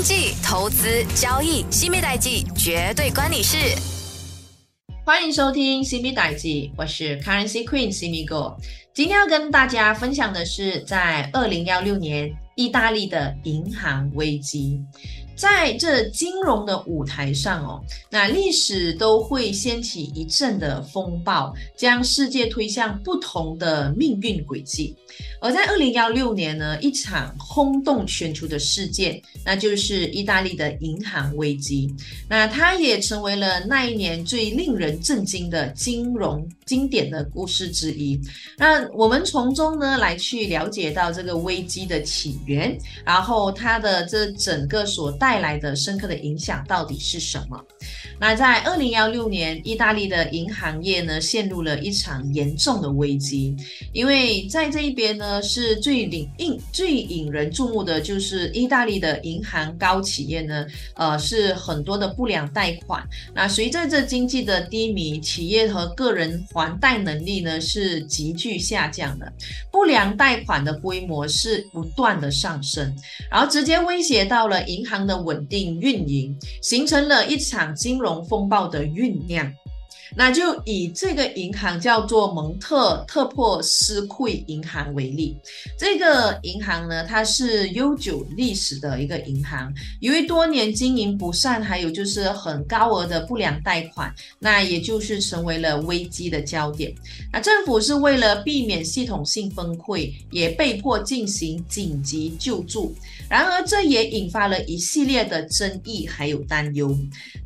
经济、投资、交易，新美代记绝对关你事。欢迎收听 C B 代记，我是 Currency Queen C B Go。今天要跟大家分享的是，在二零幺六年意大利的银行危机。在这金融的舞台上哦，那历史都会掀起一阵的风暴，将世界推向不同的命运轨迹。而在二零幺六年呢，一场轰动全球的事件，那就是意大利的银行危机。那它也成为了那一年最令人震惊的金融经典的故事之一。那我们从中呢来去了解到这个危机的起源，然后它的这整个所带来的深刻的影响到底是什么？那在二零幺六年，意大利的银行业呢陷入了一场严重的危机，因为在这一边呢是最领引最引人注目的就是意大利的银行高企业呢，呃是很多的不良贷款。那随着这经济的低迷，企业和个人还贷能力呢是急剧下降的，不良贷款的规模是不断的上升，然后直接威胁到了银行的稳定运营，形成了一场金融。风暴的酝酿。那就以这个银行叫做蒙特特珀斯库银行为例，这个银行呢，它是悠久历史的一个银行，由于多年经营不善，还有就是很高额的不良贷款，那也就是成为了危机的焦点。那政府是为了避免系统性崩溃，也被迫进行紧急救助。然而，这也引发了一系列的争议还有担忧。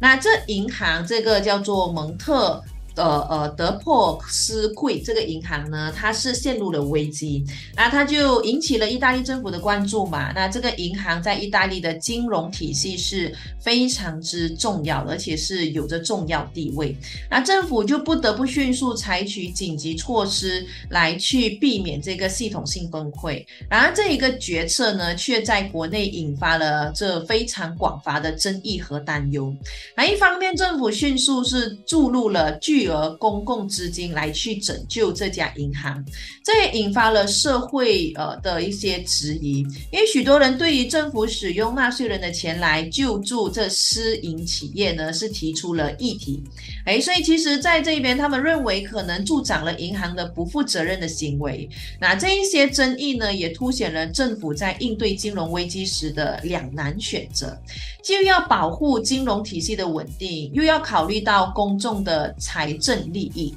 那这银行这个叫做蒙特。呃呃，德珀斯贵这个银行呢，它是陷入了危机，那它就引起了意大利政府的关注嘛。那这个银行在意大利的金融体系是非常之重要，而且是有着重要地位。那政府就不得不迅速采取紧急措施来去避免这个系统性崩溃。然而，这一个决策呢，却在国内引发了这非常广泛的争议和担忧。那一方面，政府迅速是注入了巨巨额公共资金来去拯救这家银行，这也引发了社会呃的一些质疑，因为许多人对于政府使用纳税人的钱来救助这私营企业呢，是提出了议题。哎，所以其实在这边，他们认为可能助长了银行的不负责任的行为。那这一些争议呢，也凸显了政府在应对金融危机时的两难选择，既要保护金融体系的稳定，又要考虑到公众的财。正利益。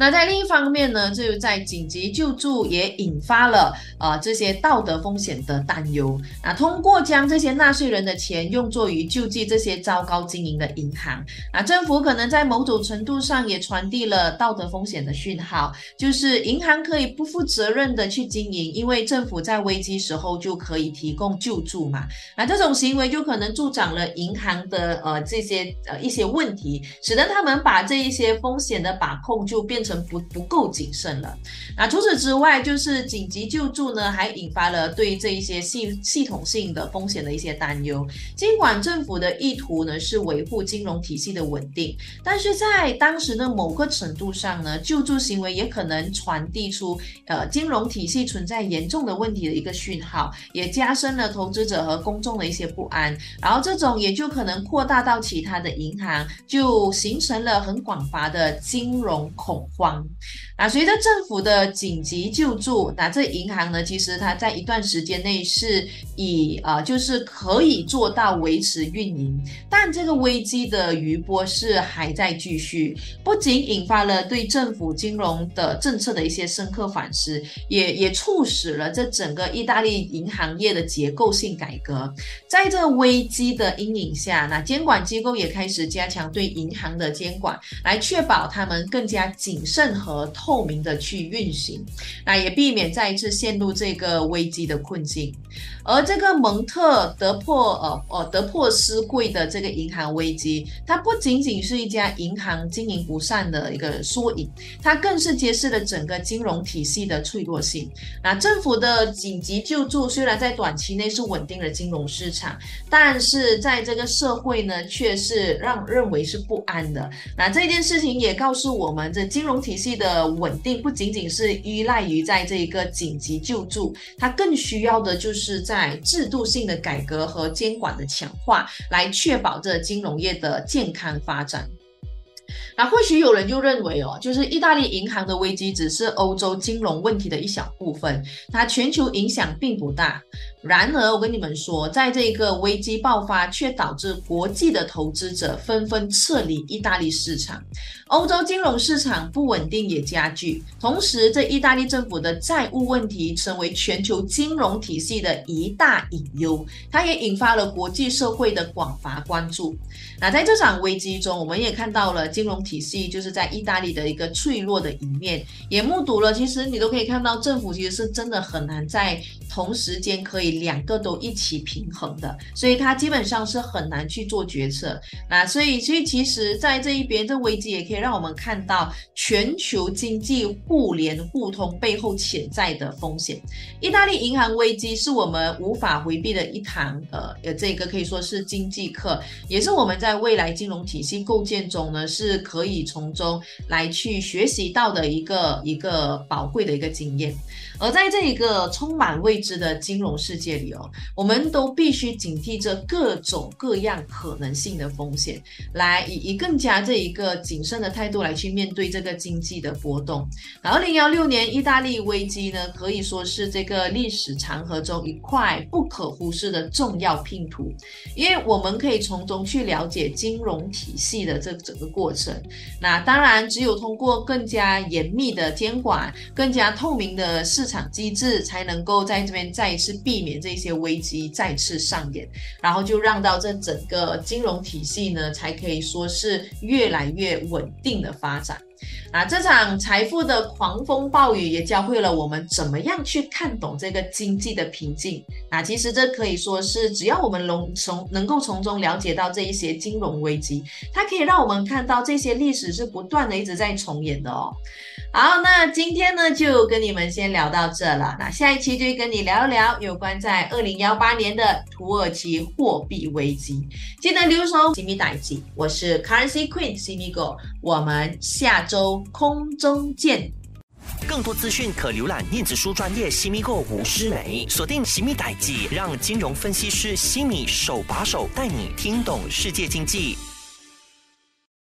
那在另一方面呢，就在紧急救助也引发了呃这些道德风险的担忧。那通过将这些纳税人的钱用作于救济这些糟糕经营的银行，那政府可能在某种程度上也传递了道德风险的讯号，就是银行可以不负责任的去经营，因为政府在危机时候就可以提供救助嘛。那这种行为就可能助长了银行的呃这些呃一些问题，使得他们把这一些风险的把控就变成。不不够谨慎了。那除此之外，就是紧急救助呢，还引发了对这一些系系统性的风险的一些担忧。尽管政府的意图呢是维护金融体系的稳定，但是在当时的某个程度上呢，救助行为也可能传递出呃金融体系存在严重的问题的一个讯号，也加深了投资者和公众的一些不安。然后这种也就可能扩大到其他的银行，就形成了很广泛的金融恐。那随着政府的紧急救助，那这银行呢，其实它在一段时间内是以呃，就是可以做到维持运营，但这个危机的余波是还在继续，不仅引发了对政府金融的政策的一些深刻反思，也也促使了这整个意大利银行业的结构性改革。在这危机的阴影下，那监管机构也开始加强对银行的监管，来确保他们更加谨。慎和透明的去运行，那也避免再一次陷入这个危机的困境。而这个蒙特德珀呃呃德珀斯贵的这个银行危机，它不仅仅是一家银行经营不善的一个缩影，它更是揭示了整个金融体系的脆弱性。那政府的紧急救助虽然在短期内是稳定了金融市场，但是在这个社会呢，却是让认为是不安的。那这件事情也告诉我们，这金融。融体系的稳定不仅仅是依赖于在这一个紧急救助，它更需要的就是在制度性的改革和监管的强化，来确保这金融业的健康发展。那或许有人就认为哦，就是意大利银行的危机只是欧洲金融问题的一小部分，它全球影响并不大。然而，我跟你们说，在这个危机爆发，却导致国际的投资者纷纷撤离意大利市场，欧洲金融市场不稳定也加剧。同时，这意大利政府的债务问题成为全球金融体系的一大隐忧，它也引发了国际社会的广泛关注。那在这场危机中，我们也看到了金融体系就是在意大利的一个脆弱的一面，也目睹了其实你都可以看到政府其实是真的很难在同时间可以。两个都一起平衡的，所以它基本上是很难去做决策。那所以，所以其实，在这一边，这危机也可以让我们看到全球经济互联互通背后潜在的风险。意大利银行危机是我们无法回避的一堂呃，呃，这个可以说是经济课，也是我们在未来金融体系构建中呢，是可以从中来去学习到的一个一个宝贵的一个经验。而在这一个充满未知的金融世界里哦，我们都必须警惕着各种各样可能性的风险，来以以更加这一个谨慎的态度来去面对这个经济的波动。那二零幺六年意大利危机呢，可以说是这个历史长河中一块不可忽视的重要拼图，因为我们可以从中去了解金融体系的这整个过程。那当然，只有通过更加严密的监管、更加透明的市场机制才能够在这边再一次避免这些危机再次上演，然后就让到这整个金融体系呢，才可以说是越来越稳定的发展。啊，这场财富的狂风暴雨也教会了我们怎么样去看懂这个经济的平静。啊，其实这可以说是，只要我们能从能够从中了解到这一些金融危机，它可以让我们看到这些历史是不断的一直在重演的哦。好，那今天呢就跟你们先聊到这了。那下一期就跟你聊一聊有关在二零幺八年的土耳其货币危机。记得留守西米代记，我是 Currency Queen 西米狗，我们下周空中见。更多资讯可浏览电子书专业西米购吴诗梅，锁定西米代记，让金融分析师西米手把手带你听懂世界经济。